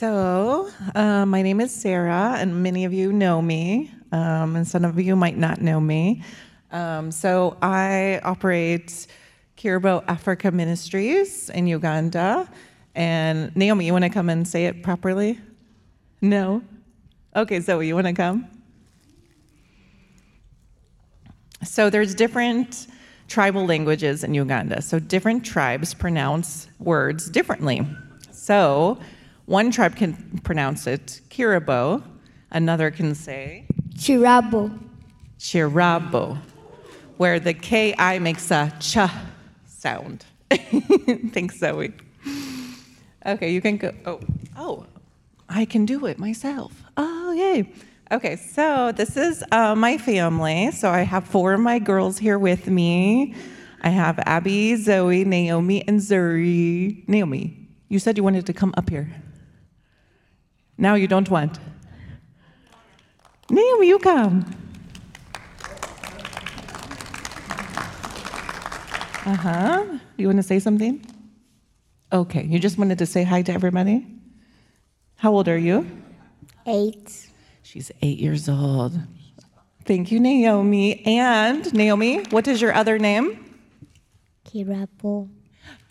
So, uh, my name is Sara, and many of you know me, um, and some of you might not know me. Um, so, I operate Kirabo Africa Ministries in Uganda. And Naomi, you want to come and say it properly? No? Okay, Zoe, you want to come? So, there's different tribal languages in Uganda. So, different tribes pronounce words differently. So, one tribe can pronounce it Kirabo, another can say Chirabo. Chirabo, where the KI makes a ch sound. Thanks, Zoe. Okay, you can go. Oh, oh, I can do it myself. Oh, yay. Okay, so this is uh, my family. So I have four of my girls here with me. I have Abby, Zoe, Naomi, and Zuri. Naomi, you said you wanted to come up here. Now you don't want. Naomi, you come. Uh huh. You want to say something? Okay, you just wanted to say hi to everybody? How old are you? Eight. She's eight years old. Thank you, Naomi. And Naomi, what is your other name?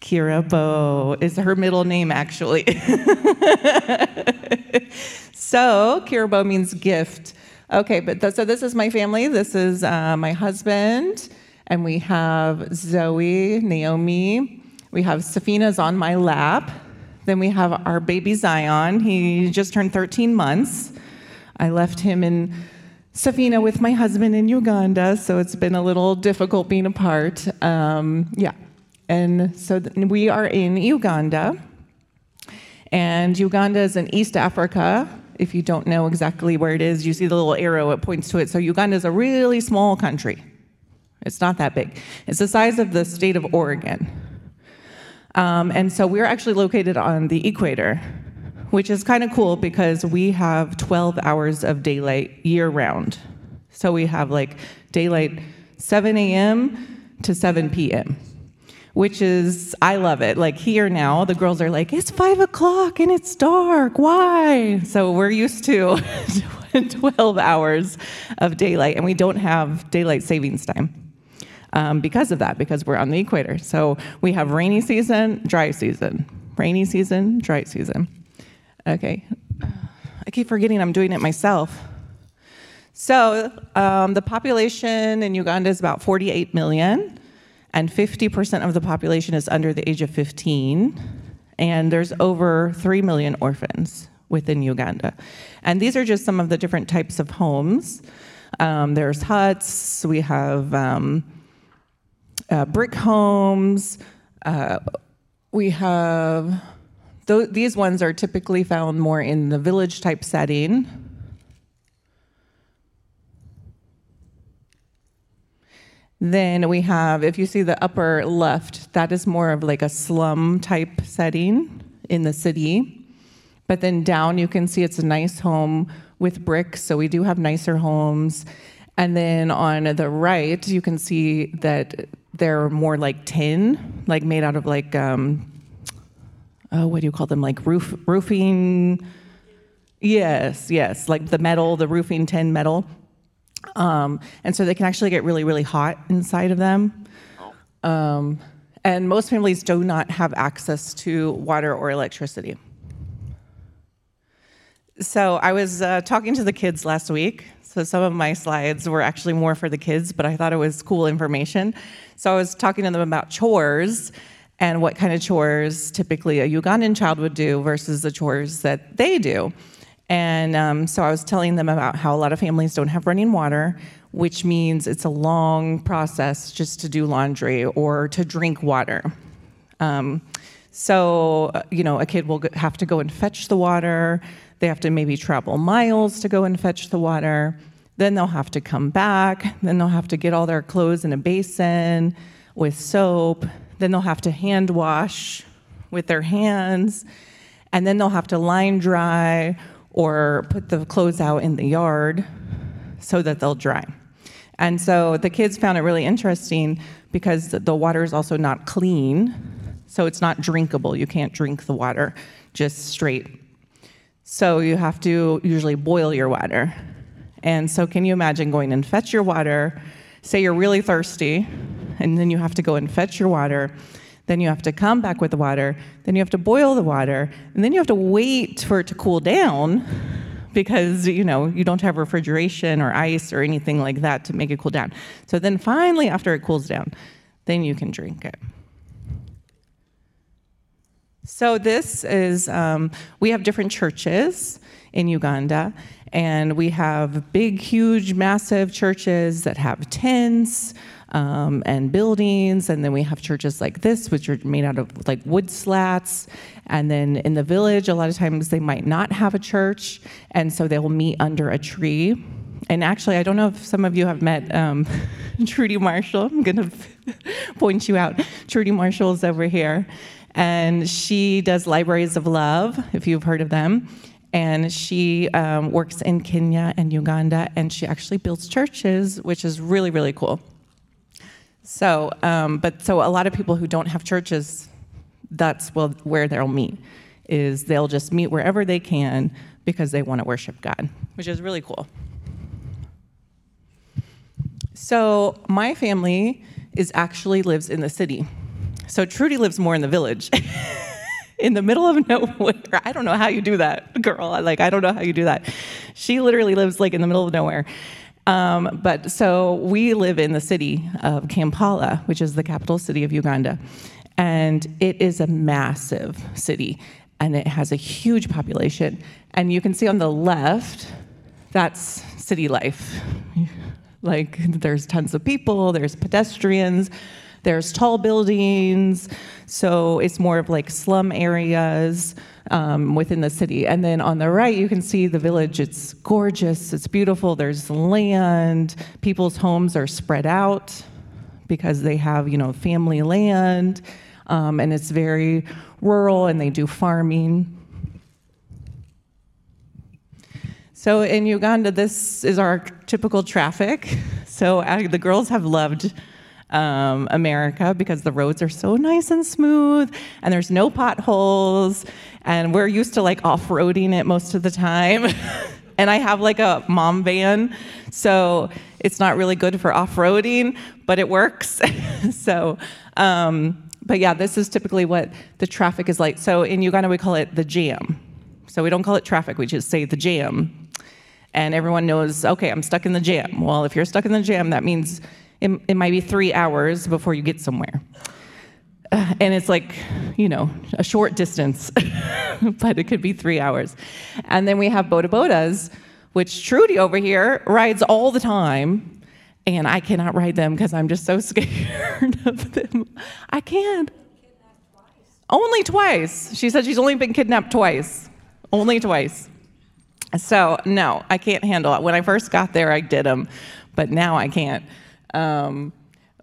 Kirabo. Is her middle name, actually. so, Kirabo means gift. Okay, but th- so this is my family. This is uh, my husband, and we have Zoe, Naomi. We have Safina's on my lap. Then we have our baby Zion. He just turned 13 months. I left him in Safina with my husband in Uganda, so it's been a little difficult being apart. Um, yeah. And so th- we are in Uganda. And Uganda is in East Africa. If you don't know exactly where it is, you see the little arrow, it points to it. So Uganda is a really small country. It's not that big. It's the size of the state of Oregon. Um, and so we're actually located on the equator, which is kind of cool because we have 12 hours of daylight year round. So we have like daylight 7 a.m. to 7 p.m which is I love it. Like here now, the girls are like, it's five o'clock and it's dark. Why? So we're used to 12 hours of daylight, and we don't have daylight savings time um, because of that, because we're on the equator. So we have rainy season, dry season, rainy season, dry season. Okay, I keep forgetting I'm doing it myself. So um, the population in Uganda is about 48 million and 50% of the population is under the age of 15, and there's over 3 million orphans within Uganda. And these are just some of the different types of homes. Um, there's huts, we have um, uh, brick homes, uh, we have, th- these ones are typically found more in the village type setting. Then we have, if you see the upper left, that is more of like a slum type setting in the city. But then down, you can see it's a nice home with bricks, so we do have nicer homes. And then on the right, you can see that they're more like tin, like made out of like, um, oh, what do you call them? Like roof roofing. Yes, yes, like the metal, the roofing tin metal. Um, and so they can actually get really, really hot inside of them. Um, and most families do not have access to water or electricity. So I was uh, talking to the kids last week. So some of my slides were actually more for the kids, but I thought it was cool information. So I was talking to them about chores and what kind of chores typically a Ugandan child would do versus the chores that they do. And um, so I was telling them about how a lot of families don't have running water, which means it's a long process just to do laundry or to drink water. Um, so, uh, you know, a kid will have to go and fetch the water. They have to maybe travel miles to go and fetch the water. Then they'll have to come back. Then they'll have to get all their clothes in a basin with soap. Then they'll have to hand wash with their hands. And then they'll have to line dry or put the clothes out in the yard so that they'll dry. And so the kids found it really interesting because the water is also not clean, so it's not drinkable. You can't drink the water just straight. So you have to usually boil your water. And so, can you imagine going and fetch your water? Say you're really thirsty, and then you have to go and fetch your water. Then you have to come back with the water. Then you have to boil the water. And then you have to wait for it to cool down because you know you don't have refrigeration or ice or anything like that to make it cool down. So then finally after it cools down, then you can drink it. So this is um, we have different churches in Uganda, and we have big, huge, massive churches that have tents um, and buildings, and then we have churches like this, which are made out of like wood slats. And then in the village, a lot of times they might not have a church, and so they will meet under a tree. And actually, I don't know if some of you have met um, Trudy Marshall. I'm going to point you out. Trudy Marshall is over here. And she does Libraries of Love, if you've heard of them and she um, works in Kenya and Uganda, and she actually builds churches, which is really, really cool. So, um, but so a lot of people who don't have churches, that's well, where they'll meet, is they'll just meet wherever they can because they want to worship God, which is really cool. So my family is actually lives in the city. So Trudy lives more in the village. in the middle of nowhere. I don't know how you do that, girl. Like, I don't know how you do that. She literally lives like in the middle of nowhere. Um, but so we live in the city of Kampala, which is the capital city of Uganda. And it is a massive city and it has a huge population. And you can see on the left, that's city life. Like, there's tons of people, there's pedestrians, there's tall buildings, so it's more of like slum areas um, within the city. And then on the right, you can see the village. It's gorgeous, it's beautiful, there's land, people's homes are spread out because they have, you know, family land, um, and it's very rural and they do farming. So in Uganda, this is our typical traffic. So uh, the girls have loved um, America because the roads are so nice and smooth and there's no potholes and we're used to like off-roading it most of the time. and I have like a mom van, so it's not really good for off-roading, but it works. so, um, but yeah, this is typically what the traffic is like. So in Uganda, we call it the jam. So we don't call it traffic, we just say the jam. And everyone knows, okay, I'm stuck in the jam. Well, if you're stuck in the jam, that means it, it might be three hours before you get somewhere. Uh, and it's like, you know, a short distance, but it could be three hours. And then we have boda bodas, which Trudy over here rides all the time. And I cannot ride them because I'm just so scared of them. I can't. Only twice. She said she's only been kidnapped twice. Only twice. So, no, I can't handle it. When I first got there, I did them, but now I can't. Um,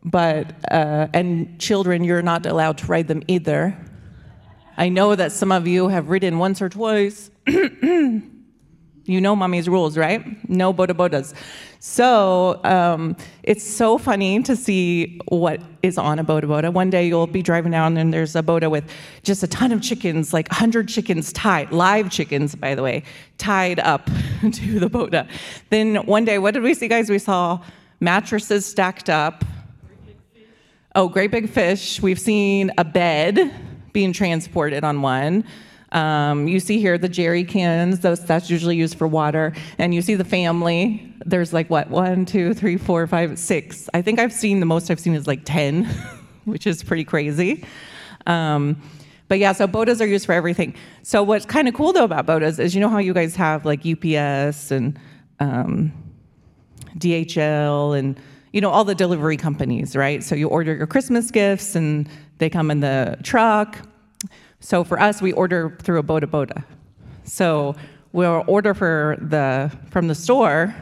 but, uh, and children, you're not allowed to ride them either. I know that some of you have ridden once or twice. you know mommy's rules, right? No boda bodas. So um, it's so funny to see what is on a boda boda. One day you'll be driving down and there's a boda with just a ton of chickens, like 100 chickens tied, live chickens, by the way, tied up to the boda. Then one day, what did we see, guys? We saw mattresses stacked up. Oh, great big fish. We've seen a bed being transported on one. Um, you see here the jerry cans, those, that's usually used for water. And you see the family. There's like what, one, two, three, four, five, six. I think I've seen, the most I've seen is like 10, which is pretty crazy. Um, but yeah, so bodas are used for everything. So what's kind of cool though about bodas is you know how you guys have like UPS and um, DHL and you know all the delivery companies, right? So you order your Christmas gifts and they come in the truck. So for us, we order through a Boda Boda. So we'll order for the from the store,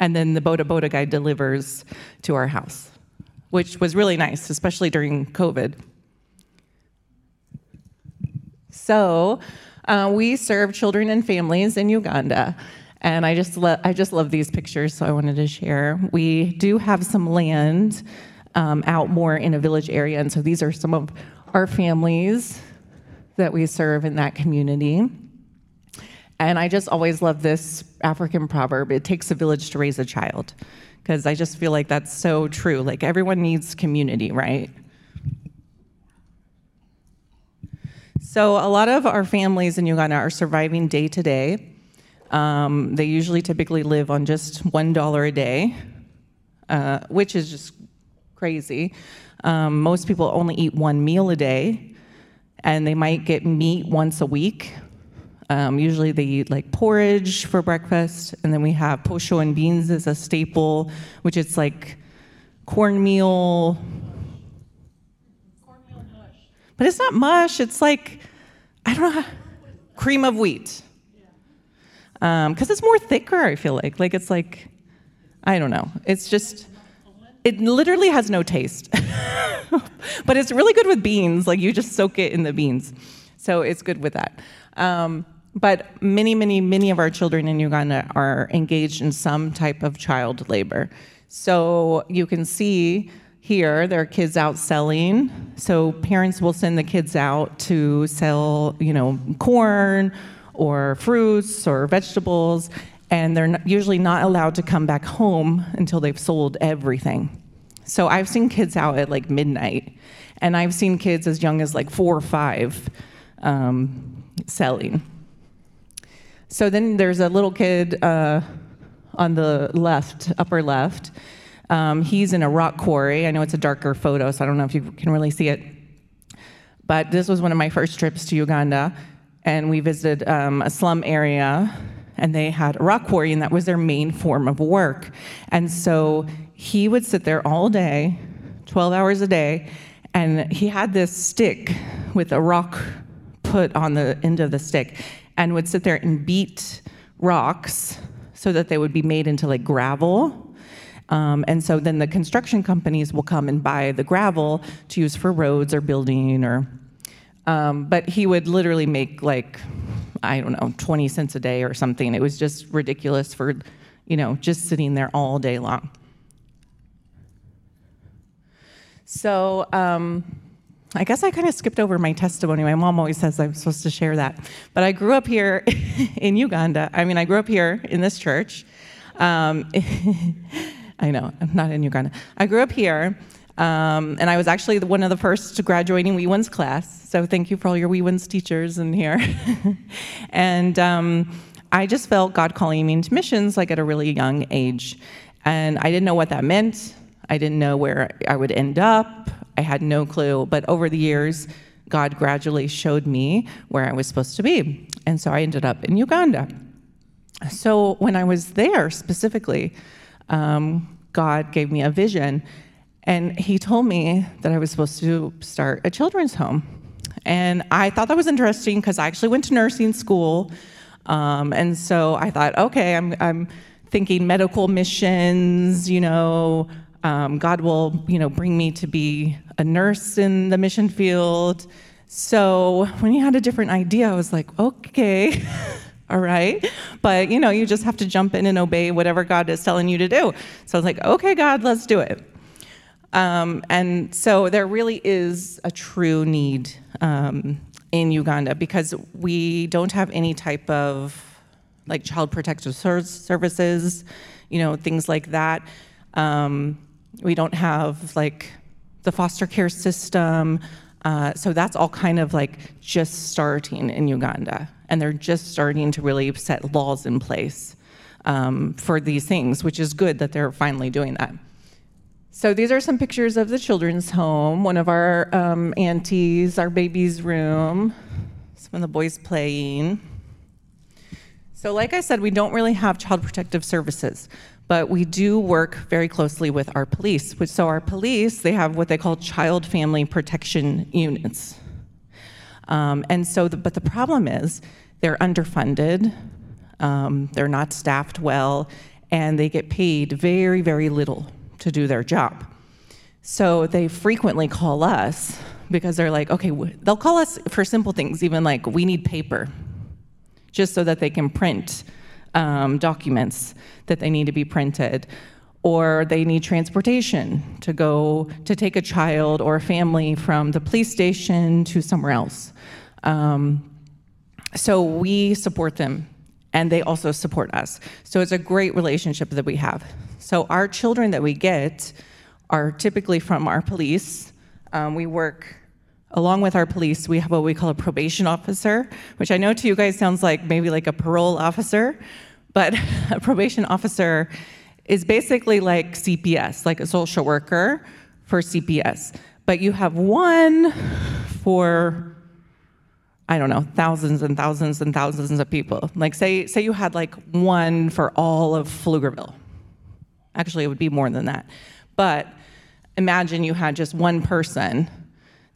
and then the Boda Boda guy delivers to our house, which was really nice, especially during COVID. So uh, we serve children and families in Uganda. And I just, lo- I just love these pictures, so I wanted to share. We do have some land um, out more in a village area, and so these are some of our families that we serve in that community. And I just always love this African proverb it takes a village to raise a child. Because I just feel like that's so true. Like everyone needs community, right? So, a lot of our families in Uganda are surviving day to day. Um, They usually typically live on just $1 a day, uh, which is just crazy. Um, most people only eat one meal a day, and they might get meat once a week. Um, usually, they eat like porridge for breakfast, and then we have posho and beans as a staple, which is like cornmeal. But it's not mush. It's like I don't know, cream of wheat. Because it's more thicker. I feel like like it's like I don't know. It's just it literally has no taste. but it's really good with beans. Like you just soak it in the beans. So it's good with that. Um, but many, many, many of our children in Uganda are engaged in some type of child labor. So you can see here there are kids out selling. So parents will send the kids out to sell, you know, corn or fruits or vegetables, and they're usually not allowed to come back home until they've sold everything. So I've seen kids out at like midnight, and I've seen kids as young as like four or five um, selling. So then there's a little kid uh, on the left, upper left. Um, he's in a rock quarry. I know it's a darker photo, so I don't know if you can really see it. But this was one of my first trips to Uganda, and we visited um, a slum area, and they had a rock quarry, and that was their main form of work. And so he would sit there all day, 12 hours a day, and he had this stick with a rock put on the end of the stick, and would sit there and beat rocks so that they would be made into like gravel. Um, and so then the construction companies will come and buy the gravel to use for roads or building or. Um, but he would literally make like, I don't know, 20 cents a day or something. It was just ridiculous for, you know, just sitting there all day long. So um, I guess I kind of skipped over my testimony. My mom always says I'm supposed to share that. But I grew up here in Uganda. I mean, I grew up here in this church. Um, I know, I'm not in Uganda. I grew up here, um, and I was actually one of the first graduating WEWINS class. So thank you for all your WEWINS teachers in here. and um, I just felt God calling me into missions like at a really young age. And I didn't know what that meant. I didn't know where I would end up. I had no clue. But over the years, God gradually showed me where I was supposed to be. And so I ended up in Uganda. So when I was there specifically, um, God gave me a vision, and He told me that I was supposed to start a children's home. And I thought that was interesting because I actually went to nursing school. Um, and so I thought, okay, I'm, I'm thinking medical missions, you know, um, God will, you know, bring me to be a nurse in the mission field. So when he had a different idea, I was like, okay, all right. But, you know, you just have to jump in and obey whatever God is telling you to do. So I was like, okay, God, let's do it. Um, and so there really is a true need um, in Uganda because we don't have any type of like child protective services, you know, things like that. Um, we don't have like the foster care system. Uh, so that's all kind of like just starting in Uganda. And they're just starting to really set laws in place um, for these things, which is good that they're finally doing that. So these are some pictures of the children's home, one of our um, aunties, our baby's room, some of the boys playing. So, like I said, we don't really have child protective services but we do work very closely with our police. So our police, they have what they call child family protection units. Um, and so, the, but the problem is they're underfunded, um, they're not staffed well, and they get paid very, very little to do their job. So they frequently call us because they're like, okay, they'll call us for simple things, even like, we need paper, just so that they can print um, documents that they need to be printed, or they need transportation to go to take a child or a family from the police station to somewhere else. Um, so we support them and they also support us. So it's a great relationship that we have. So our children that we get are typically from our police. Um, we work along with our police. We have what we call a probation officer, which I know to you guys sounds like maybe like a parole officer, but a probation officer is basically like CPS, like a social worker for CPS. But you have one for I don't know, thousands and thousands and thousands of people. Like say say you had like one for all of Pflugerville. Actually, it would be more than that. But imagine you had just one person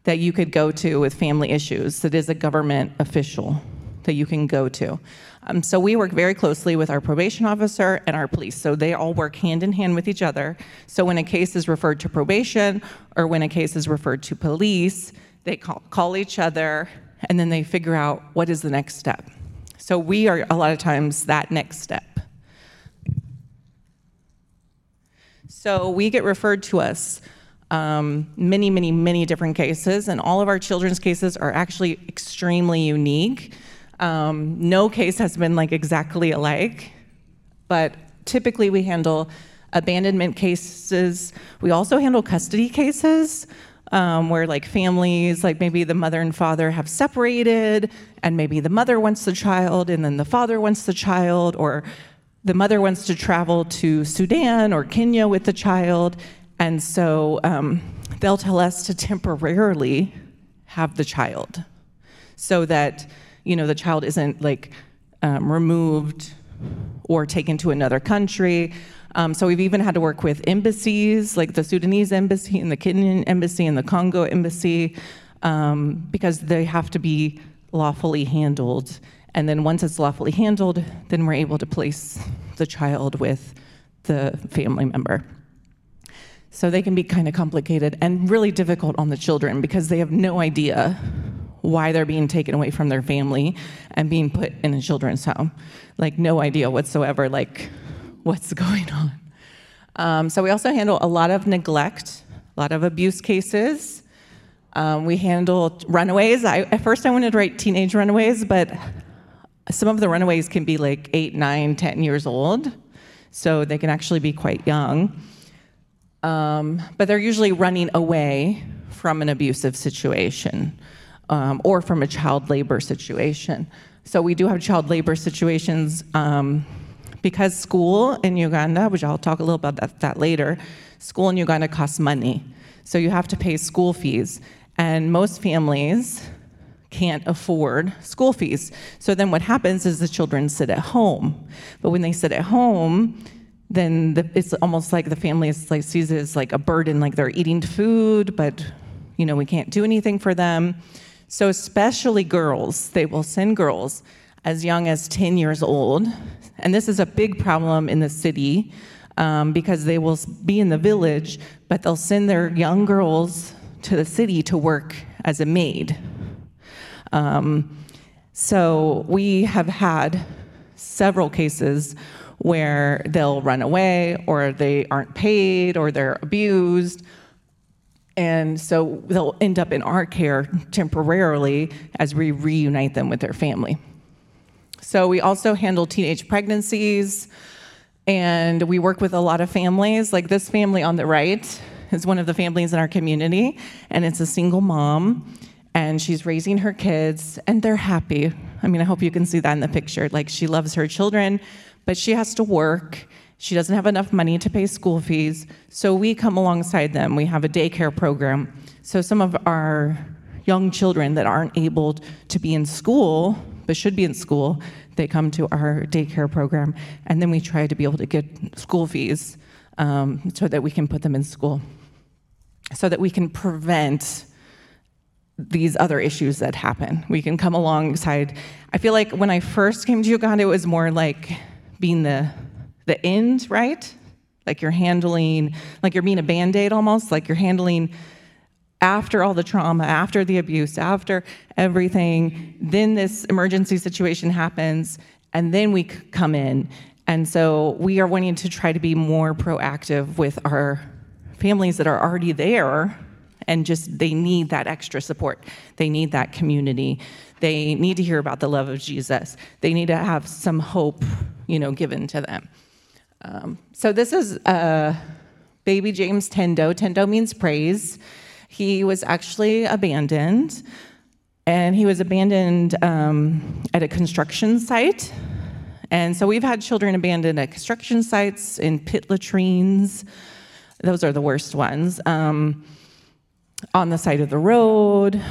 that you could go to with family issues that is a government official that you can go to. Um, so we work very closely with our probation officer and our police. So they all work hand in hand with each other. So when a case is referred to probation or when a case is referred to police, they call, call each other and then they figure out what is the next step. So we are a lot of times that next step. So we get referred to us um, many, many, many different cases, and all of our children's cases are actually extremely unique. Um, no case has been like exactly alike, but typically we handle abandonment cases. We also handle custody cases um, where like families, like maybe the mother and father have separated, and maybe the mother wants the child, and then the father wants the child, or the mother wants to travel to Sudan or Kenya with the child, and so um, they'll tell us to temporarily have the child so that you know the child isn't like um, removed or taken to another country um, so we've even had to work with embassies, like the Sudanese embassy and the Kenyan embassy and the Congo embassy, um, because they have to be lawfully handled. And then once it's lawfully handled, then we're able to place the child with the family member. So they can be kind of complicated and really difficult on the children because they have no idea why they're being taken away from their family and being put in a children's home. Like, no idea whatsoever. Like, what's going on. Um, so we also handle a lot of neglect, a lot of abuse cases. Um, we handle runaways. I, at first, I wanted to write teenage runaways, but some of the runaways can be like eight, nine, ten years old, so they can actually be quite young. Um, but they're usually running away from an abusive situation um, or from a child labor situation. So we do have child labor situations um, because school in Uganda, which I'll talk a little about that, that later, school in Uganda costs money. So you have to pay school fees. And most families can't afford school fees. So then what happens is the children sit at home. But when they sit at home, then the, it's almost like the family is like, sees it as like a burden, like they're eating food, but you know we can't do anything for them. So especially girls, they will send girls as young as 10 years old. And this is a big problem in the city um, because they will be in the village, but they'll send their young girls to the city to work as a maid. Um, so we have had several cases where they'll run away or they aren't paid or they're abused. And so they'll end up in our care temporarily as we reunite them with their family. So we also handle teenage pregnancies, and we work with a lot of families. Like this family on the right is one of the families in our community, and it's a single mom, and she's raising her kids, and they're happy. I mean, I hope you can see that in the picture. Like she loves her children, but she has to work. She doesn't have enough money to pay school fees, so we come alongside them. We have a daycare program. So some of our young children that aren't able to be in school but should be in school, they come to our daycare program, and then we try to be able to get school fees um, so that we can put them in school, so that we can prevent these other issues that happen. We can come alongside. I feel like when I first came to Uganda, it was more like being the the end, right? Like you're handling, like you're being a band aid almost, like you're handling after all the trauma, after the abuse, after everything, then this emergency situation happens, and then we come in. And so we are wanting to try to be more proactive with our families that are already there and just they need that extra support. They need that community. They need to hear about the love of Jesus. They need to have some hope, you know, given to them. Um, so this is uh, baby James Tendo. Tendo means praise. He was actually abandoned, and he was abandoned um, at a construction site. And so we've had children abandoned at construction sites, in pit latrines. Those are the worst ones. Um, on the side of the road.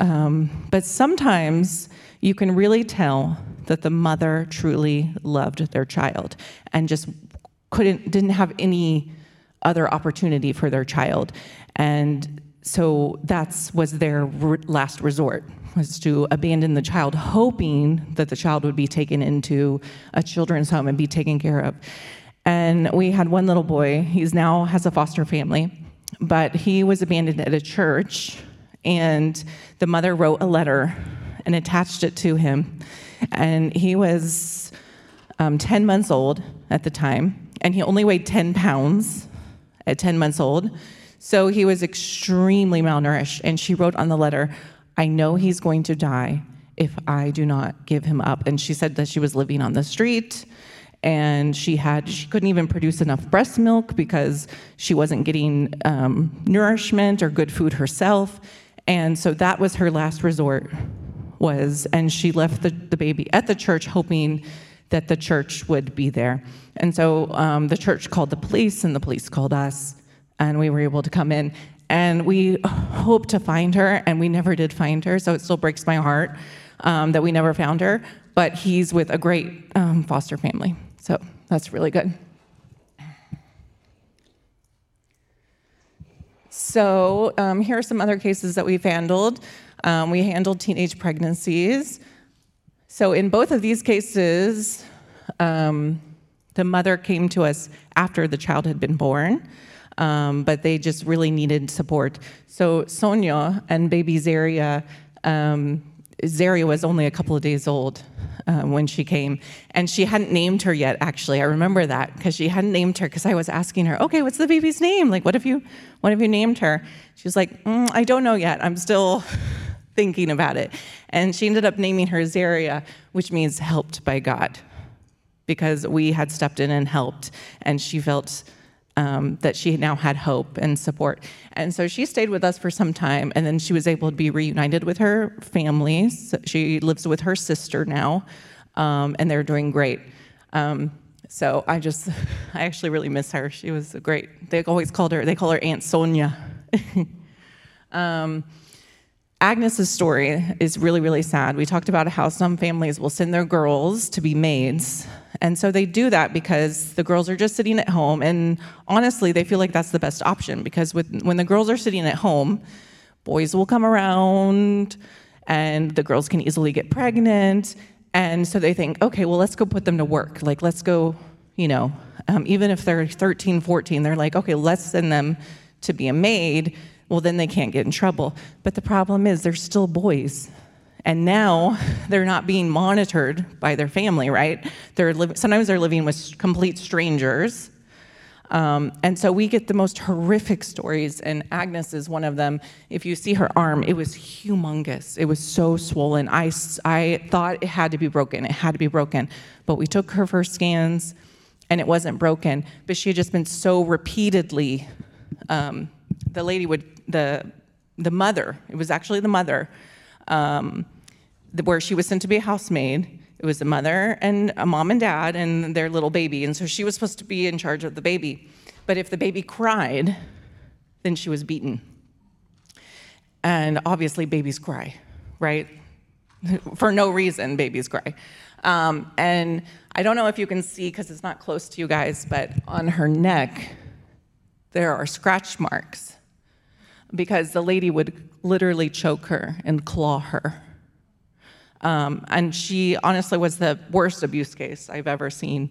Um, but sometimes you can really tell that the mother truly loved their child and just couldn't, didn't have any other opportunity for their child. And so that's was their last resort was to abandon the child hoping that the child would be taken into a children's home and be taken care of. And we had one little boy he's now has a foster family but he was abandoned at a church and the mother wrote a letter and attached it to him. And he was um, 10 months old at the time and he only weighed 10 pounds at 10 months old so he was extremely malnourished. And she wrote on the letter, I know he's going to die if I do not give him up. And she said that she was living on the street and she had she couldn't even produce enough breast milk because she wasn't getting um, nourishment or good food herself and so that was her last resort was and she left the, the baby at the church hoping that the church would be there and so um, the church called the police and the police called us and we were able to come in. And we hoped to find her, and we never did find her, so it still breaks my heart um, that we never found her. But he's with a great um, foster family, so that's really good. So um, here are some other cases that we've handled. Um, we handled teenage pregnancies. So in both of these cases, um, the mother came to us after the child had been born um, but they just really needed support. So Sonia and baby Zaria, um, Zaria was only a couple of days old uh, when she came, and she hadn't named her yet. Actually, I remember that because she hadn't named her because I was asking her, "Okay, what's the baby's name? Like, what have you, what have you named her?" She was like, mm, "I don't know yet. I'm still." thinking about it. And she ended up naming her Zaria, which means helped by God, because we had stepped in and helped, and she felt um, that she now had hope and support. And so she stayed with us for some time, and then she was able to be reunited with her family. So she lives with her sister now, um, and they're doing great. Um, so I just, I actually really miss her. She was great. They always called her, they call her Aunt Sonia. um, Agnes's story is really, really sad. We talked about how some families will send their girls to be maids. And so they do that because the girls are just sitting at home. And honestly, they feel like that's the best option because with, when the girls are sitting at home, boys will come around and the girls can easily get pregnant. And so they think, okay, well, let's go put them to work. Like, let's go, you know, um, even if they're 13, 14, they're like, okay, let's send them to be a maid well, then they can't get in trouble. But the problem is, they're still boys. And now they're not being monitored by their family, right? They're li- sometimes they're living with complete strangers. Um, and so we get the most horrific stories, and Agnes is one of them. If you see her arm, it was humongous. It was so swollen. I, I thought it had to be broken. It had to be broken. But we took her first scans, and it wasn't broken. But she had just been so repeatedly um, the lady would the the mother. It was actually the mother, um, where she was sent to be a housemaid. It was a mother and a mom and dad and their little baby, and so she was supposed to be in charge of the baby. But if the baby cried, then she was beaten. And obviously, babies cry, right? For no reason, babies cry. Um, and I don't know if you can see because it's not close to you guys, but on her neck, there are scratch marks because the lady would literally choke her and claw her. Um, and she honestly was the worst abuse case I've ever seen.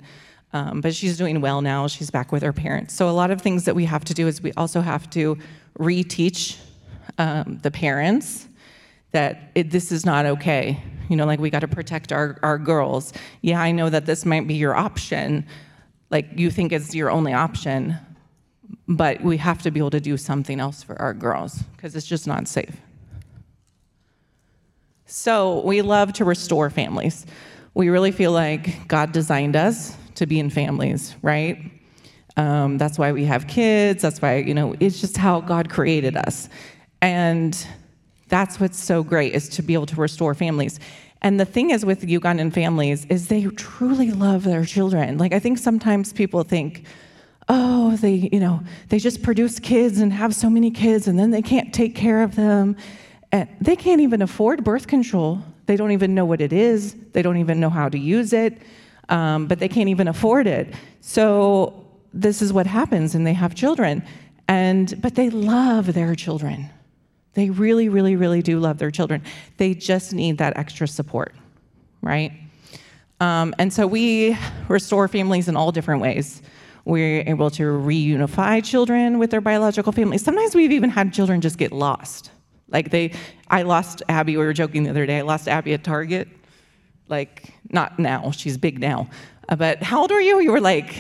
Um, but she's doing well now. She's back with her parents. So, a lot of things that we have to do is we also have to reteach um, the parents that it, this is not okay. You know, like we got to protect our, our girls. Yeah, I know that this might be your option, like you think it's your only option, but we have to be able to do something else for our girls because it's just not safe. So we love to restore families. We really feel like God designed us to be in families, right? Um, that's why we have kids. That's why, you know, it's just how God created us. And that's what's so great is to be able to restore families. And the thing is with Ugandan families is they truly love their children. Like I think sometimes people think, oh, they, you know, they just produce kids and have so many kids and then they can't take care of them. And they can't even afford birth control. They don't even know what it is. They don't even know how to use it. Um, but they can't even afford it. So this is what happens, and they have children. And but they love their children. They really, really, really do love their children. They just need that extra support, right? Um, and so we restore families in all different ways. We're able to reunify children with their biological families. Sometimes we've even had children just get lost. Like they, I lost Abby. We were joking the other day. I lost Abby at Target. Like not now. She's big now. Uh, but how old were you? You were like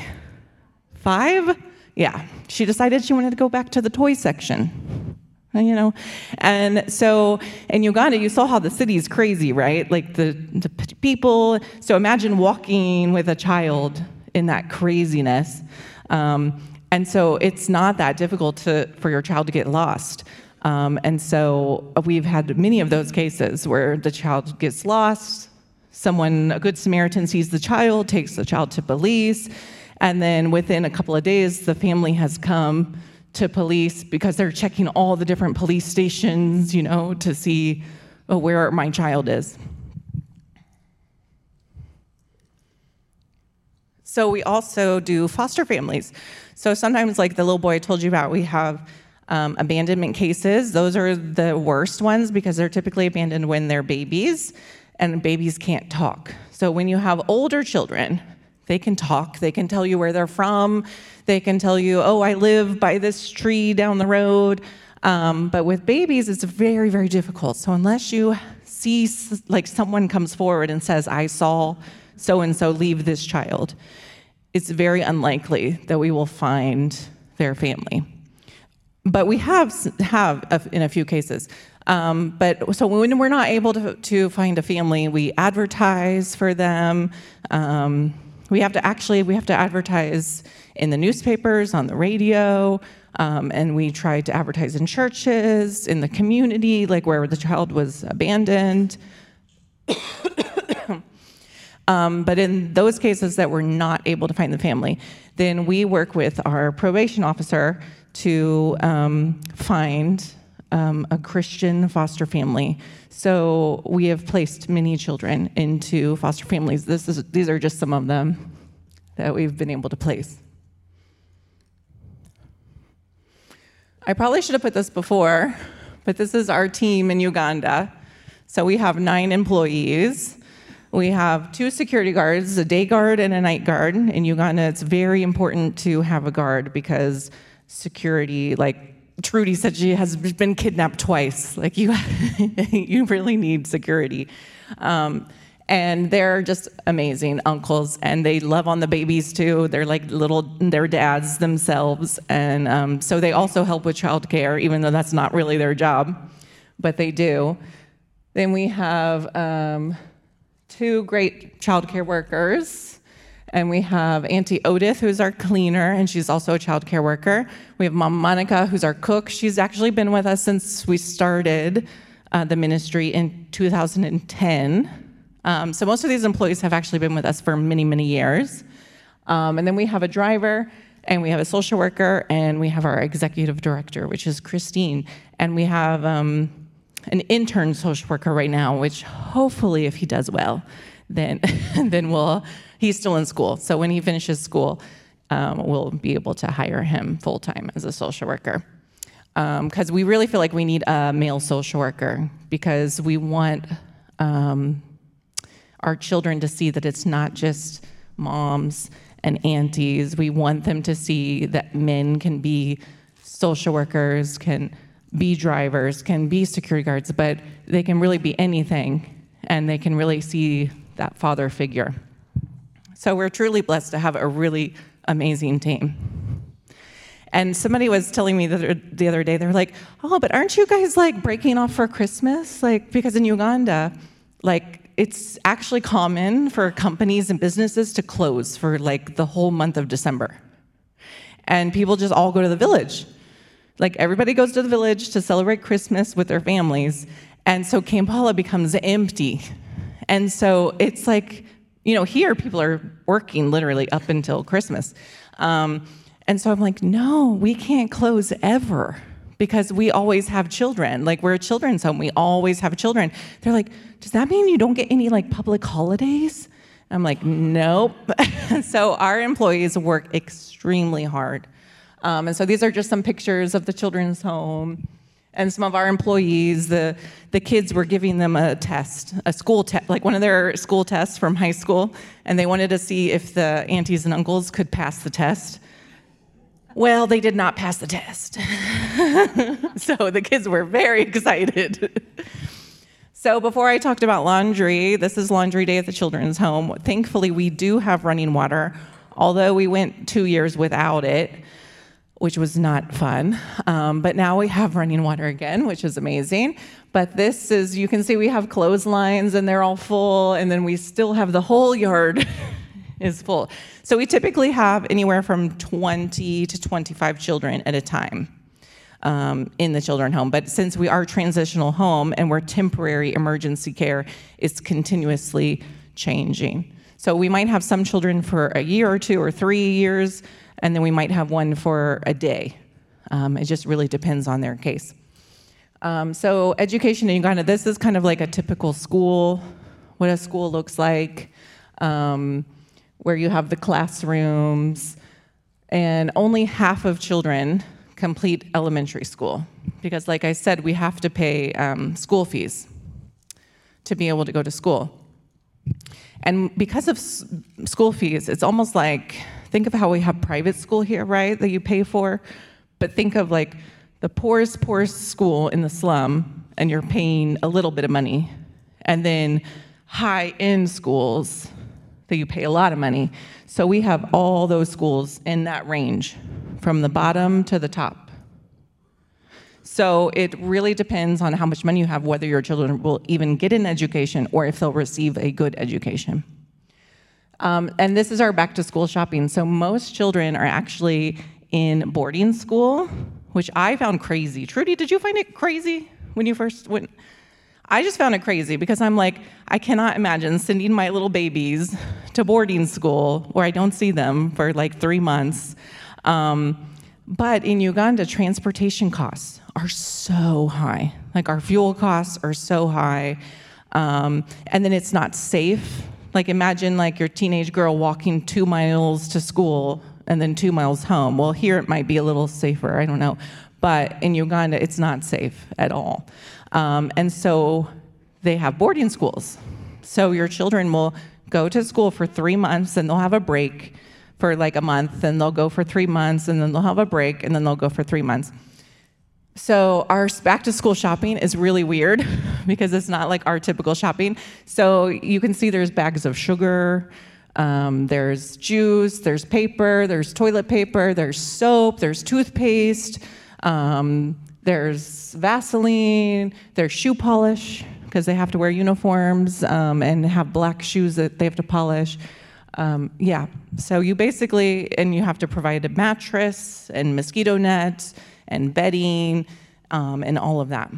five. Yeah. She decided she wanted to go back to the toy section. You know, and so in Uganda, you saw how the city is crazy, right? Like the, the people. So imagine walking with a child in that craziness. Um, and so it's not that difficult to, for your child to get lost. Um, and so we've had many of those cases where the child gets lost, someone, a good Samaritan sees the child, takes the child to police, and then within a couple of days, the family has come to police because they're checking all the different police stations, you know, to see oh, where my child is. So we also do foster families. So sometimes, like the little boy I told you about, we have um, abandonment cases, those are the worst ones because they're typically abandoned when they're babies and babies can't talk. So when you have older children, they can talk, they can tell you where they're from, they can tell you, oh, I live by this tree down the road. Um, but with babies, it's very, very difficult. So unless you see, like, someone comes forward and says, I saw so and so leave this child, it's very unlikely that we will find their family but we have have in a few cases. Um, but so when we're not able to, to find a family, we advertise for them. Um, we have to actually we have to advertise in the newspapers, on the radio, um, and we try to advertise in churches, in the community, like where the child was abandoned. Um, but in those cases that we're not able to find the family, then we work with our probation officer to um, find um, a Christian foster family. So we have placed many children into foster families. This is, these are just some of them that we've been able to place. I probably should have put this before, but this is our team in Uganda. So we have nine employees. We have two security guards, a day guard and a night guard. In Uganda, it's very important to have a guard because security, like Trudy said she has been kidnapped twice. Like you, you really need security. Um, and they're just amazing uncles, and they love on the babies too. They're like little, their dads themselves, and um, so they also help with childcare, even though that's not really their job, but they do. Then we have um, two great childcare workers and we have Auntie Odith, who's our cleaner, and she's also a child care worker. We have Mom Monica, who's our cook. She's actually been with us since we started uh, the ministry in 2010. Um, so most of these employees have actually been with us for many, many years. Um, and then we have a driver, and we have a social worker, and we have our executive director, which is Christine. And we have um, an intern social worker right now, which hopefully, if he does well, then then we'll he's still in school. So when he finishes school, um, we'll be able to hire him full time as a social worker. Because um, we really feel like we need a male social worker because we want um, our children to see that it's not just moms and aunties. We want them to see that men can be social workers, can be drivers, can be security guards, but they can really be anything and they can really see that father figure. So we're truly blessed to have a really amazing team. And somebody was telling me the other, the other day, they're like, oh, but aren't you guys like breaking off for Christmas? Like, because in Uganda, like, it's actually common for companies and businesses to close for like the whole month of December. And people just all go to the village. Like, everybody goes to the village to celebrate Christmas with their families. And so Kampala becomes empty. And so it's like, you know, here people are working literally up until Christmas. Um, and so I'm like, no, we can't close ever because we always have children. Like we're a children's home, we always have children. They're like, does that mean you don't get any like public holidays? I'm like, nope. so our employees work extremely hard. Um, and so these are just some pictures of the children's home. And some of our employees, the, the kids were giving them a test, a school test, like one of their school tests from high school, and they wanted to see if the aunties and uncles could pass the test. Well, they did not pass the test. so the kids were very excited. so before I talked about laundry, this is laundry day at the children's home. Thankfully, we do have running water, although we went two years without it, which was not fun. Um, but now we have running water again, which is amazing. But this is, you can see we have clotheslines and they're all full, and then we still have the whole yard is full. So we typically have anywhere from 20 to 25 children at a time. Um, in the children home. But since we are transitional home and we're temporary emergency care, it's continuously changing. So we might have some children for a year or two or three years, and then we might have one for a day. Um, it just really depends on their case. Um, so education in Uganda, this is kind of like a typical school, what a school looks like. Um, where you have the classrooms, and only half of children complete elementary school. Because, like I said, we have to pay um, school fees to be able to go to school. And because of school fees, it's almost like think of how we have private school here, right, that you pay for. But think of like the poorest, poorest school in the slum, and you're paying a little bit of money. And then high end schools that you pay a lot of money. So we have all those schools in that range, from the bottom to the top. So it really depends on how much money you have, whether your children will even get an education or if they'll receive a good education. Um, and this is our back to school shopping. So most children are actually in boarding school, which I found crazy. Trudy, did you find it crazy when you first went? I just found it crazy because I'm like, I cannot imagine sending my little babies to boarding school where I don't see them for like three months. Um, but in Uganda, transportation costs are so high. Like our fuel costs are so high. Um, and then it's not safe. Like imagine like your teenage girl walking two miles to school and then two miles home. Well, here it might be a little safer, I don't know. But in Uganda, it's not safe at all. Um, and so they have boarding schools. So your children will go to school for three months and they'll have a break for like a month, and they'll go for three months, and then they'll have a break, and then they'll go for three months. So our back to school shopping is really weird because it's not like our typical shopping. So you can see there's bags of sugar, um, there's juice, there's paper, there's toilet paper, there's soap, there's toothpaste, um, there's Vaseline, there's shoe polish because they have to wear uniforms um, and have black shoes that they have to polish. Um, yeah, so you basically, and you have to provide a mattress and mosquito nets and bedding um, and all of that.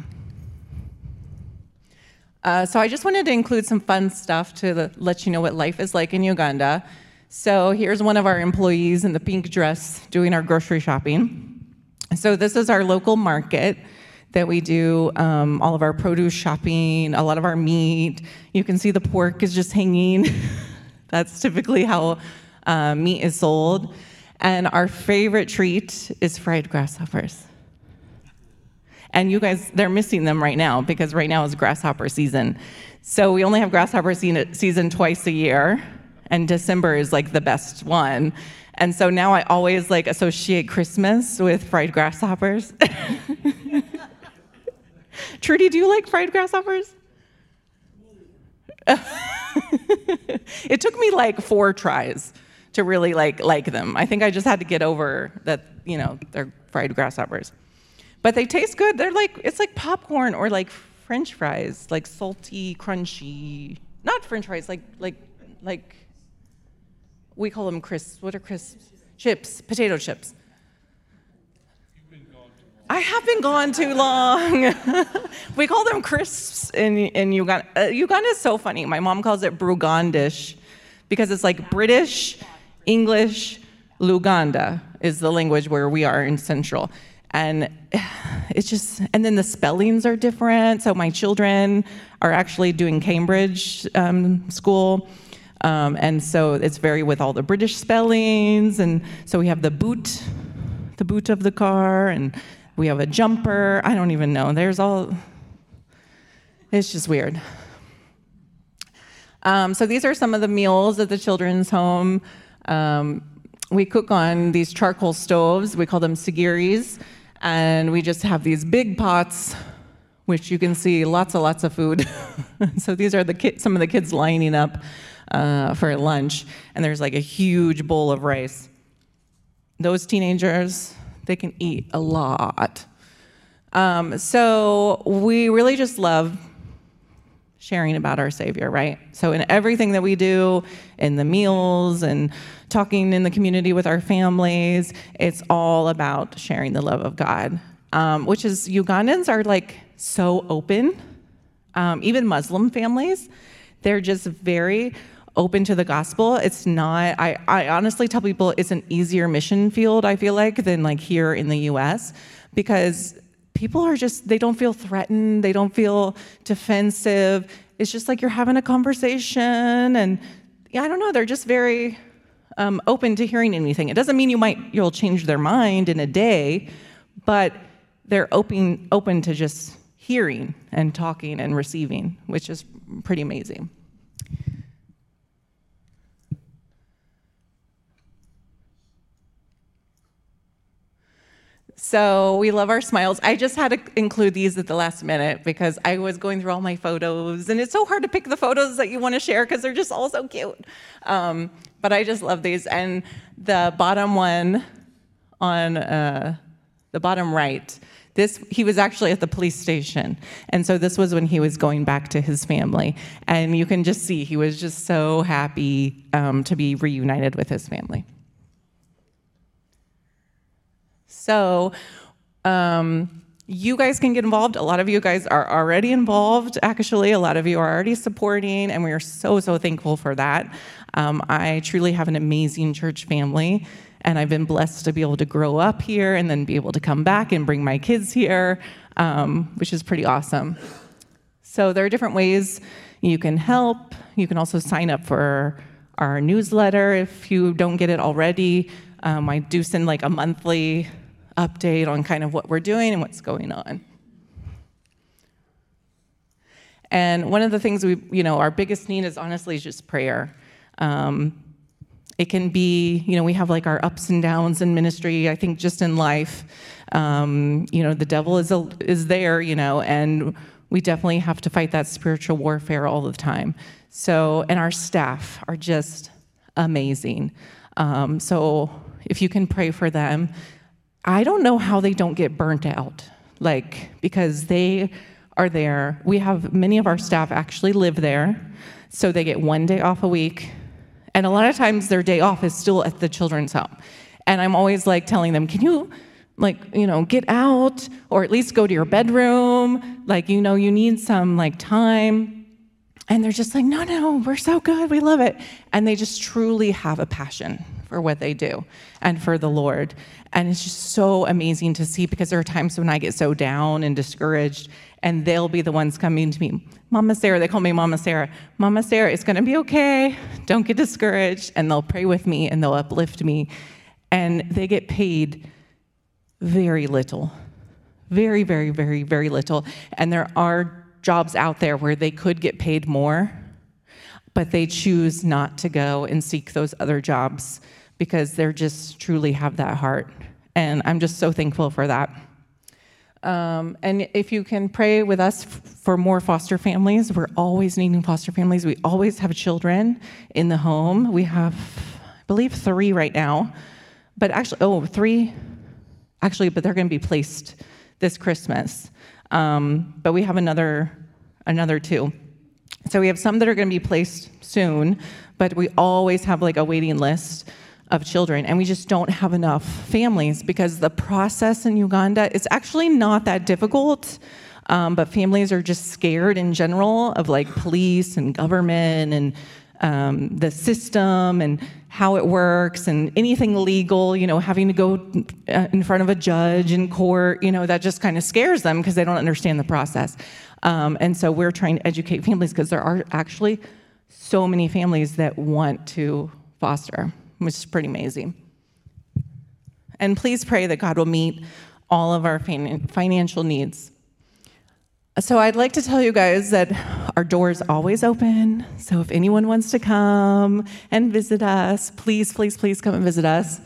Uh, so I just wanted to include some fun stuff to let you know what life is like in Uganda. So here's one of our employees in the pink dress doing our grocery shopping. So this is our local market that we do um, all of our produce shopping, a lot of our meat. You can see the pork is just hanging. That's typically how uh, meat is sold. And our favorite treat is fried grasshoppers. And you guys, they're missing them right now because right now is grasshopper season. So we only have grasshopper season twice a year, and December is like the best one. And so now I always like associate Christmas with fried grasshoppers. Trudy, do you like fried grasshoppers? it took me like four tries to really like like them. I think I just had to get over that, you know, they're fried grasshoppers. But they taste good. They're like it's like popcorn or like french fries, like salty, crunchy. Not french fries, like like like we call them crisps. What are crisps? Chips, potato chips. I have been gone too long. we call them crisps in, in Uganda. Uh, Uganda is so funny. My mom calls it Brugandish because it's like British, English, Luganda is the language where we are in Central. And it's just, and then the spellings are different. So my children are actually doing Cambridge um, school. Um, and so it's very with all the British spellings. And so we have the boot, the boot of the car, and we have a jumper. I don't even know. There's all, it's just weird. Um, so these are some of the meals at the children's home. Um, we cook on these charcoal stoves. We call them sigiris. And we just have these big pots, which you can see lots and lots of food. so these are the some of the kids lining up uh, for lunch. And there's like a huge bowl of rice. Those teenagers, they can eat a lot. Um, so we really just love sharing about our Savior, right? So in everything that we do, in the meals and talking in the community with our families, it's all about sharing the love of God. Um, which is Ugandans are like so open. Um, even Muslim families, they're just very open to the gospel. It's not, I, I honestly tell people it's an easier mission field, I feel like, than like here in the US because people are just, they don't feel threatened, they don't feel defensive. It's just like you're having a conversation and yeah, I don't know, they're just very um, open to hearing anything. It doesn't mean you might, you'll change their mind in a day, but they're open, open to just hearing and talking and receiving, which is pretty amazing. So we love our smiles. I just had to include these at the last minute because I was going through all my photos, and it's so hard to pick the photos that you want to share because they're just all so cute. Um, but I just love these. And the bottom one on uh, the bottom right, this he was actually at the police station, and so this was when he was going back to his family, and you can just see he was just so happy um, to be reunited with his family. So, um, you guys can get involved. A lot of you guys are already involved, actually. A lot of you are already supporting, and we are so, so thankful for that. Um, I truly have an amazing church family, and I've been blessed to be able to grow up here and then be able to come back and bring my kids here, um, which is pretty awesome. So, there are different ways you can help. You can also sign up for our newsletter if you don't get it already. Um, I do send like a monthly update on kind of what we're doing and what's going on. And one of the things we, you know, our biggest need is honestly just prayer. Um, it can be, you know, we have like our ups and downs in ministry. I think just in life, um, you know, the devil is a, is there, you know, and we definitely have to fight that spiritual warfare all the time. So, and our staff are just amazing. Um, so, if you can pray for them, I don't know how they don't get burnt out, like, because they are there. We have many of our staff actually live there, so they get one day off a week. And a lot of times their day off is still at the children's home. And I'm always like telling them, can you, like, you know, get out or at least go to your bedroom? Like, you know, you need some like time. And they're just like, no, no, we're so good. We love it. And they just truly have a passion for what they do and for the Lord. And it's just so amazing to see because there are times when I get so down and discouraged, and they'll be the ones coming to me, Mama Sara, they call me Mama Sara. Mama Sara, it's gonna be okay. Don't get discouraged. And they'll pray with me and they'll uplift me. And they get paid very little. Very, very, very, very little. And there are jobs out there where they could get paid more, but they choose not to go and seek those other jobs because they're just truly have that heart. And I'm just so thankful for that. Um, and if you can pray with us f- for more foster families, we're always needing foster families. We always have children in the home. We have, I believe three right now, but actually, oh, three, actually, but they're going to be placed this Christmas. Um, but we have another, another two. So we have some that are going to be placed soon, but we always have like a waiting list of children, and we just don't have enough families because the process in Uganda is actually not that difficult. Um, but families are just scared in general of like police and government and um, the system and how it works and anything legal, you know, having to go uh, in front of a judge in court, you know, that just kind of scares them because they don't understand the process. Um, and so we're trying to educate families because there are actually so many families that want to foster, which is pretty amazing. And please pray that God will meet all of our financial needs. So I'd like to tell you guys that our door is always open. So if anyone wants to come and visit us, please, please, please come and visit us.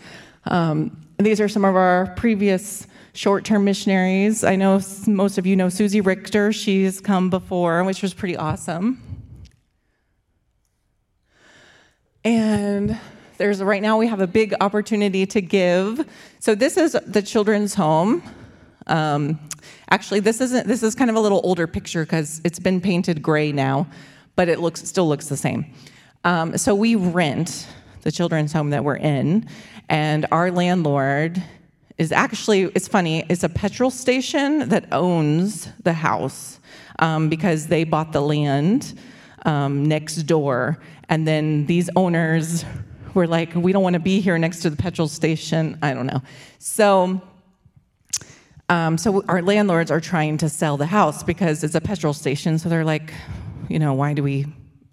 Um, these are some of our previous short-term missionaries. I know most of you know Susie Richter. She's come before, which was pretty awesome. And there's right now we have a big opportunity to give. So this is the children's home. Um, actually, this isn't. This is kind of a little older picture because it's been painted gray now, but it looks still looks the same. Um, so we rent the children's home that we're in, and our landlord is actually. It's funny. It's a petrol station that owns the house um, because they bought the land um, next door, and then these owners were like, "We don't want to be here next to the petrol station." I don't know. So um, so our landlords are trying to sell the house because it's a petrol station. So they're like, you know, why do we,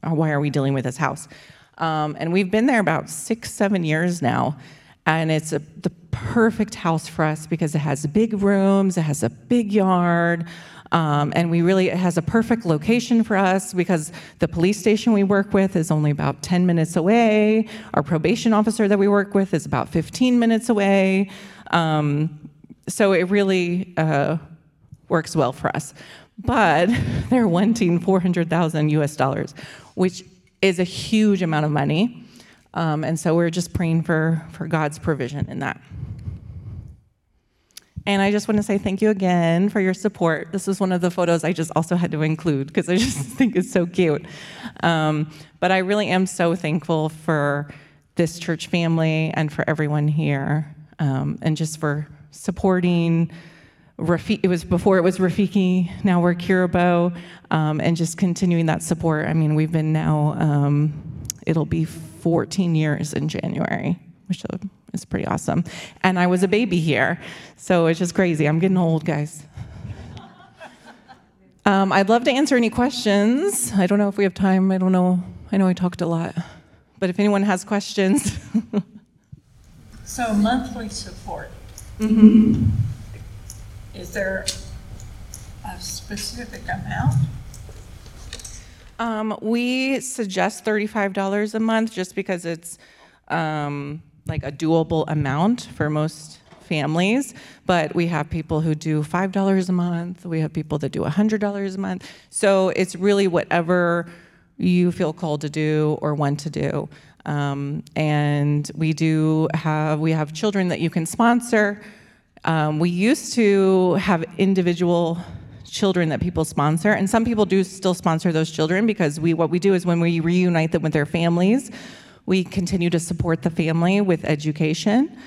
why are we dealing with this house? Um, and we've been there about six, seven years now. And it's a, the perfect house for us because it has big rooms, it has a big yard, um, and we really, it has a perfect location for us because the police station we work with is only about 10 minutes away. Our probation officer that we work with is about 15 minutes away. Um, so it really uh, works well for us. But they're wanting 400,000 US dollars, which is a huge amount of money. Um, and so we're just praying for, for God's provision in that. And I just want to say thank you again for your support. This was one of the photos I just also had to include because I just think it's so cute. Um, but I really am so thankful for this church family and for everyone here um, and just for supporting Rafi- it was before it was Rafiki, now we're Kirabo, um, and just continuing that support. I mean, we've been now, um, it'll be 14 years in January, which is pretty awesome. And I was a baby here, so it's just crazy. I'm getting old, guys. Um, I'd love to answer any questions. I don't know if we have time. I don't know. I know I talked a lot. But if anyone has questions. so, monthly support Mm-hmm. Is there a specific amount? Um, we suggest $35 a month just because it's um, like a doable amount for most families. But we have people who do $5 a month, we have people that do $100 a month. So it's really whatever you feel called to do or want to do. Um, and we do have we have children that you can sponsor. Um, we used to have individual children that people sponsor, and some people do still sponsor those children because we what we do is when we reunite them with their families, we continue to support the family with education.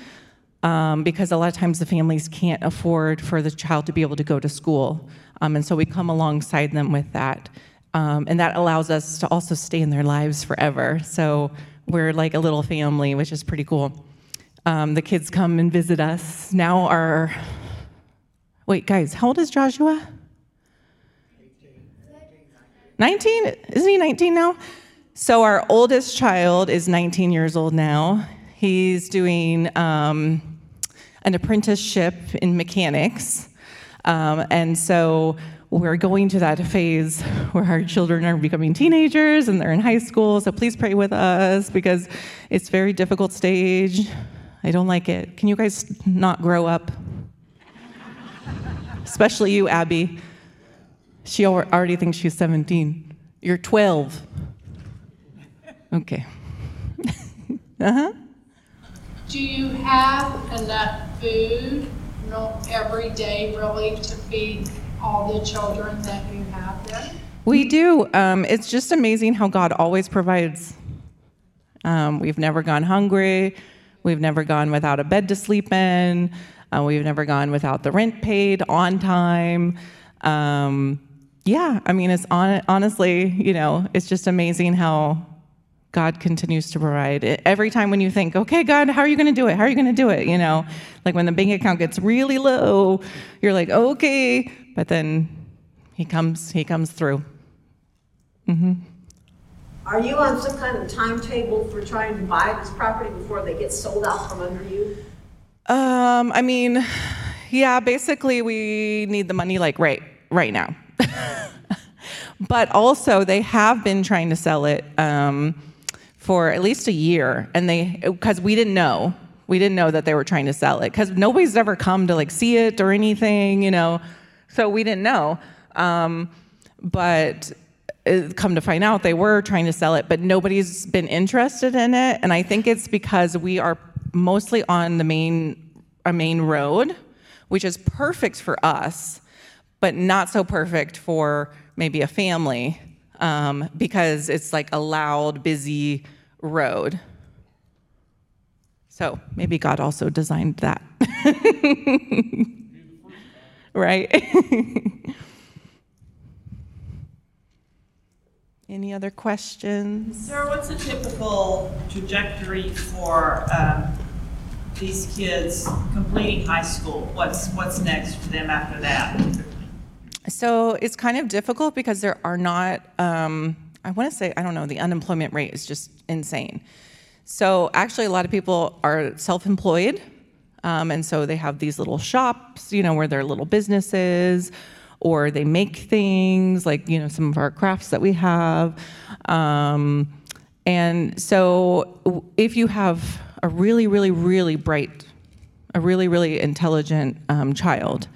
Um, because a lot of times the families can't afford for the child to be able to go to school. Um, and so we come alongside them with that. Um, and that allows us to also stay in their lives forever. So we're like a little family, which is pretty cool. Um, the kids come and visit us. Now our, wait, guys, how old is Joshua? 19? Isn't he 19 now? So our oldest child is 19 years old now. He's doing um, an apprenticeship in mechanics. Um, and so we're going to that phase where our children are becoming teenagers and they're in high school. So please pray with us because it's a very difficult stage. I don't like it. Can you guys not grow up? Especially you, Abby. She already thinks she's 17. You're 12. Okay. uh huh. Do you have enough food, not every day really, to feed all the children that you have there? We do. Um, it's just amazing how God always provides. Um, we've never gone hungry. We've never gone without a bed to sleep in. Uh, we've never gone without the rent paid on time. Um, yeah, I mean, it's on, honestly, you know, it's just amazing how God continues to provide. It- Every time when you think, okay, God, how are you going to do it? How are you going to do it? You know, like when the bank account gets really low, you're like, okay, but then He comes, He comes through. Are you on some kind of timetable for trying to buy this property before they get sold out from under you? Um, I mean, yeah, basically we need the money like right right now. but also they have been trying to sell it um, for at least a year, and they because we didn't know we didn't know that they were trying to sell it because nobody's ever come to like see it or anything, you know. So we didn't know. Um, but uh, come to find out they were trying to sell it but nobody's been interested in it and i think it's because we are mostly on the main a main road which is perfect for us but not so perfect for maybe a family um, because it's like a loud busy road so maybe god also designed that right Any other questions? Sara, what's a typical trajectory for um, these kids completing high school? What's, what's next for them after that? So it's kind of difficult because there are not, um, I want to say, I don't know, the unemployment rate is just insane. So actually, a lot of people are self employed. Um, and so they have these little shops, you know, where they're little businesses, or they make things like, you know, some of our crafts that we have. Um, and so if you have a really, really, really bright a really, really intelligent um, child,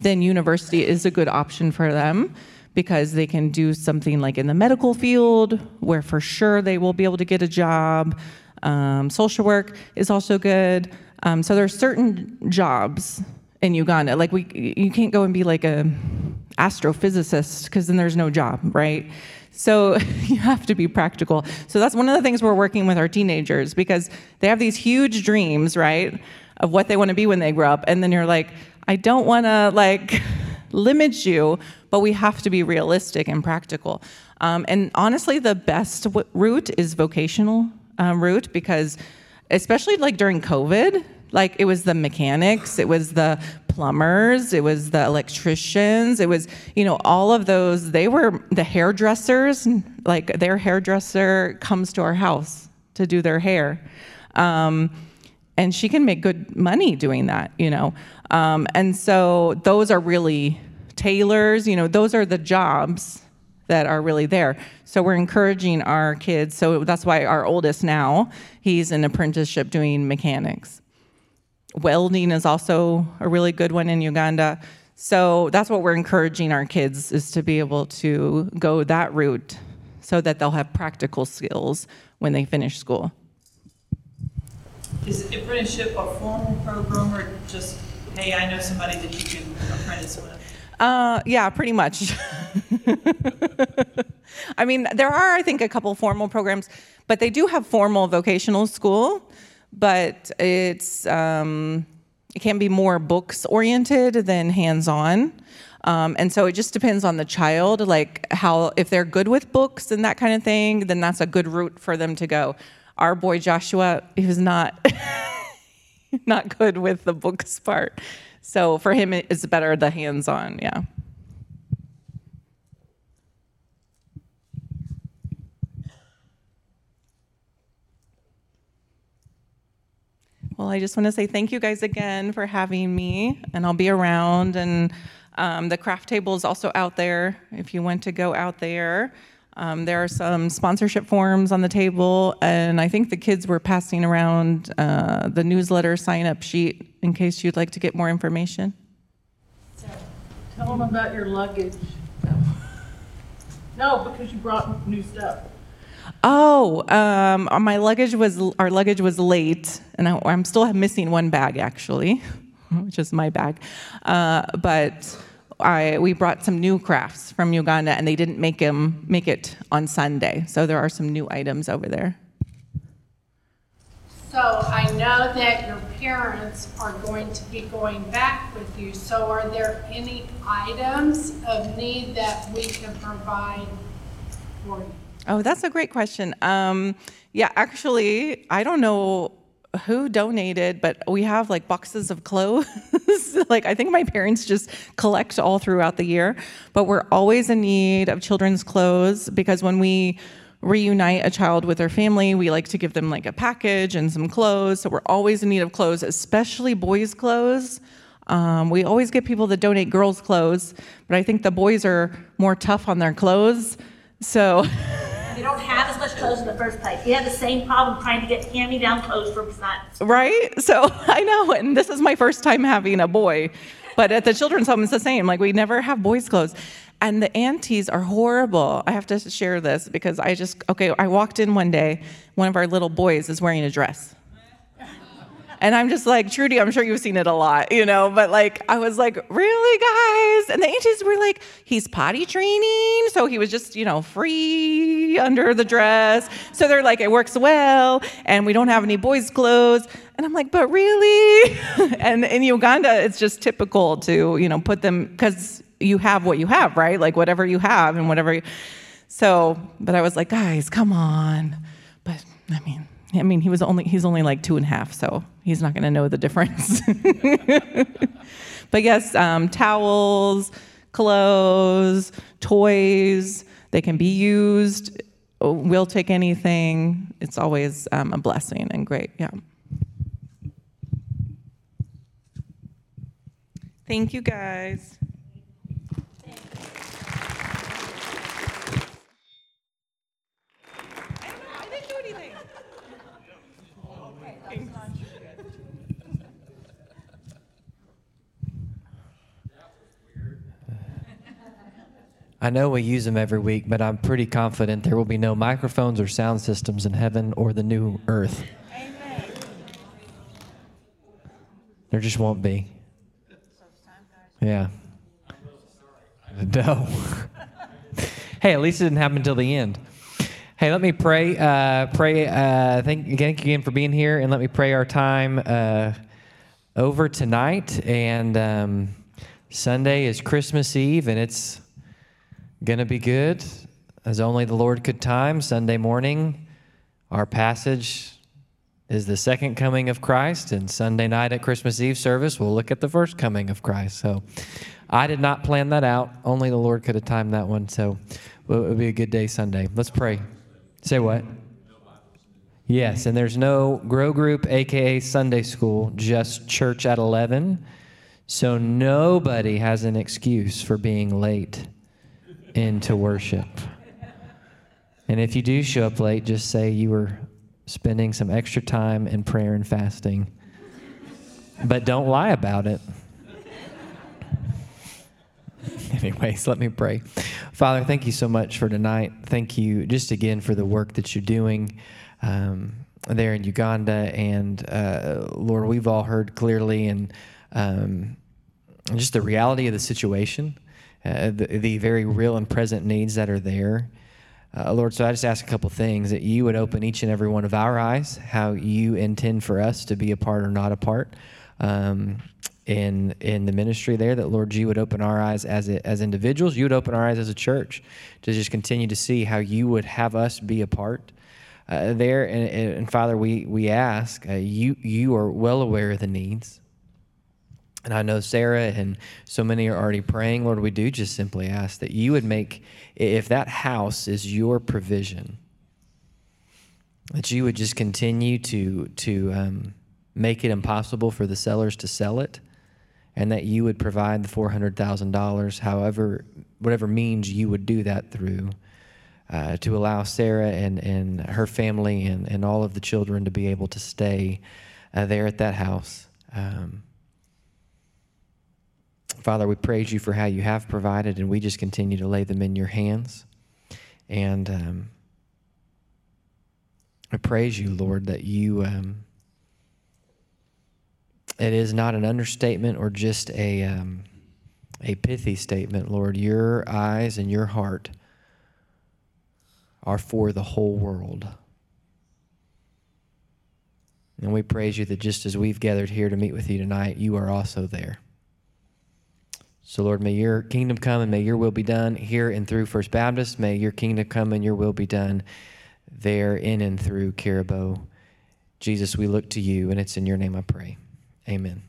then university is a good option for them because they can do something like in the medical field where for sure they will be able to get a job. Um, social work is also good. Um, so there are certain jobs in Uganda. Like we, you can't go and be like a astrophysicist because then there's no job, right? So you have to be practical. So that's one of the things we're working with our teenagers because they have these huge dreams, right, of what they want to be when they grow up, and then you're like, I don't want to like limit you, but we have to be realistic and practical. Um, and honestly, the best w- route is vocational um, route because, especially like during COVID, like it was the mechanics, it was the plumbers, it was the electricians, it was you know all of those. They were the hairdressers. Like their hairdresser comes to our house to do their hair. Um, and she can make good money doing that, you know. Um, and so those are really tailors, you know, those are the jobs that are really there. So we're encouraging our kids. So that's why our oldest now, he's in apprenticeship doing mechanics. Welding is also a really good one in Uganda. So that's what we're encouraging our kids is to be able to go that route so that they'll have practical skills when they finish school. Is apprenticeship a formal program or just, hey, I know somebody that you can apprentice with? Uh, yeah, pretty much. I mean, there are, I think, a couple formal programs, but they do have formal vocational school, but it's um, it can be more books oriented than hands on. Um, and so it just depends on the child, like how, if they're good with books and that kind of thing, then that's a good route for them to go. Our boy Joshua, he was not not good with the books part. So for him, it's better the hands on, yeah. Well, I just want to say thank you guys again for having me, and I'll be around. And um, the craft table is also out there if you want to go out there. Um, there are some sponsorship forms on the table, and I think the kids were passing around uh, the newsletter sign up sheet in case you'd like to get more information. Tell them about your luggage. No, because you brought new stuff. Oh, um, my luggage was our luggage was late, and I, I'm still missing one bag actually, which is my bag. Uh, but I we brought some new crafts from Uganda, and they didn't make them make it on Sunday, so there are some new items over there. So I know that your parents are going to be going back with you. So are there any items of need that we can provide for you? Oh, that's a great question. Um, yeah, actually, I don't know who donated, but we have like boxes of clothes. like, I think my parents just collect all throughout the year, but we're always in need of children's clothes because when we reunite a child with their family, we like to give them like a package and some clothes. So we're always in need of clothes, especially boys' clothes. Um, we always get people that donate girls' clothes, but I think the boys are more tough on their clothes. So don't have as much clothes in the first place. You have the same problem trying to get hand-me-down clothes from sons. right? So I know, and this is my first time having a boy, but at the children's home it's the same. Like we never have boys' clothes. And the aunties are horrible. I have to share this because I just, okay, I walked in one day, one of our little boys is wearing a dress. And I'm just like, Trudy, I'm sure you've seen it a lot, you know, but like, I was like, really, guys? And the aunties were like, he's potty training. So he was just, you know, free under the dress. So they're like, it works well. And we don't have any boys' clothes. And I'm like, but really? and in Uganda, it's just typical to, you know, put them, because you have what you have, right? Like whatever you have and whatever. You, so, but I was like, guys, come on. But I mean, I mean, he was only he's only like two and a half, so he's not going to know the difference. but yes, um, towels, clothes, toys, they can be used. We'll take anything. It's always um, a blessing and great. Yeah. Thank you, guys. I know we use them every week, but I'm pretty confident there will be no microphones or sound systems in heaven or the new earth. There just won't be. Yeah. No. hey, at least it didn't happen until the end. Hey, let me pray. Uh, pray. Uh, thank, thank you again for being here, and let me pray our time uh, over tonight. And um, Sunday is Christmas Eve, and it's gonna be good, as only the Lord could time. Sunday morning, our passage is the second coming of Christ, and Sunday night at Christmas Eve service, we'll look at the first coming of Christ. So I did not plan that out. Only the Lord could have timed that one. So it would be a good day Sunday. Let's pray. Say what? Yes, and there's no grow group, aka Sunday school, just church at 11. So nobody has an excuse for being late into worship. And if you do show up late, just say you were spending some extra time in prayer and fasting. But don't lie about it. Anyways, let me pray. Father, thank you so much for tonight. Thank you just again for the work that you're doing um, there in Uganda. And uh, Lord, we've all heard clearly and um, just the reality of the situation, uh, the, the very real and present needs that are there. Uh, Lord, so I just ask a couple things that you would open each and every one of our eyes, how you intend for us to be a part or not a part um, in in the ministry there. That Lord, you would open our eyes as a, as individuals. You would open our eyes as a church to just continue to see how you would have us be a part uh, there. And, and, Father, we we ask uh, you you are well aware of the needs. And I know Sara and so many are already praying. Lord, we do just simply ask that you would make, if that house is your provision, that you would just continue to, to um, make it impossible for the sellers to sell it, and that you would provide the $400,000, however, whatever means you would do that through. Uh, to allow Sara and, and her family and, and all of the children to be able to stay uh, there at that house. Um, Father, we praise you for how you have provided, and we just continue to lay them in your hands. And um, I praise you, Lord, that you. Um, it is not an understatement or just a um, a pithy statement, Lord. Your eyes and your heart are for the whole world. And we praise you that just as we've gathered here to meet with you tonight, you are also there. So, Lord, may your kingdom come and may your will be done here and through First Baptist. May your kingdom come and your will be done there in and through Kirabo. Jesus, we look to you, and it's in your name I pray. Amen.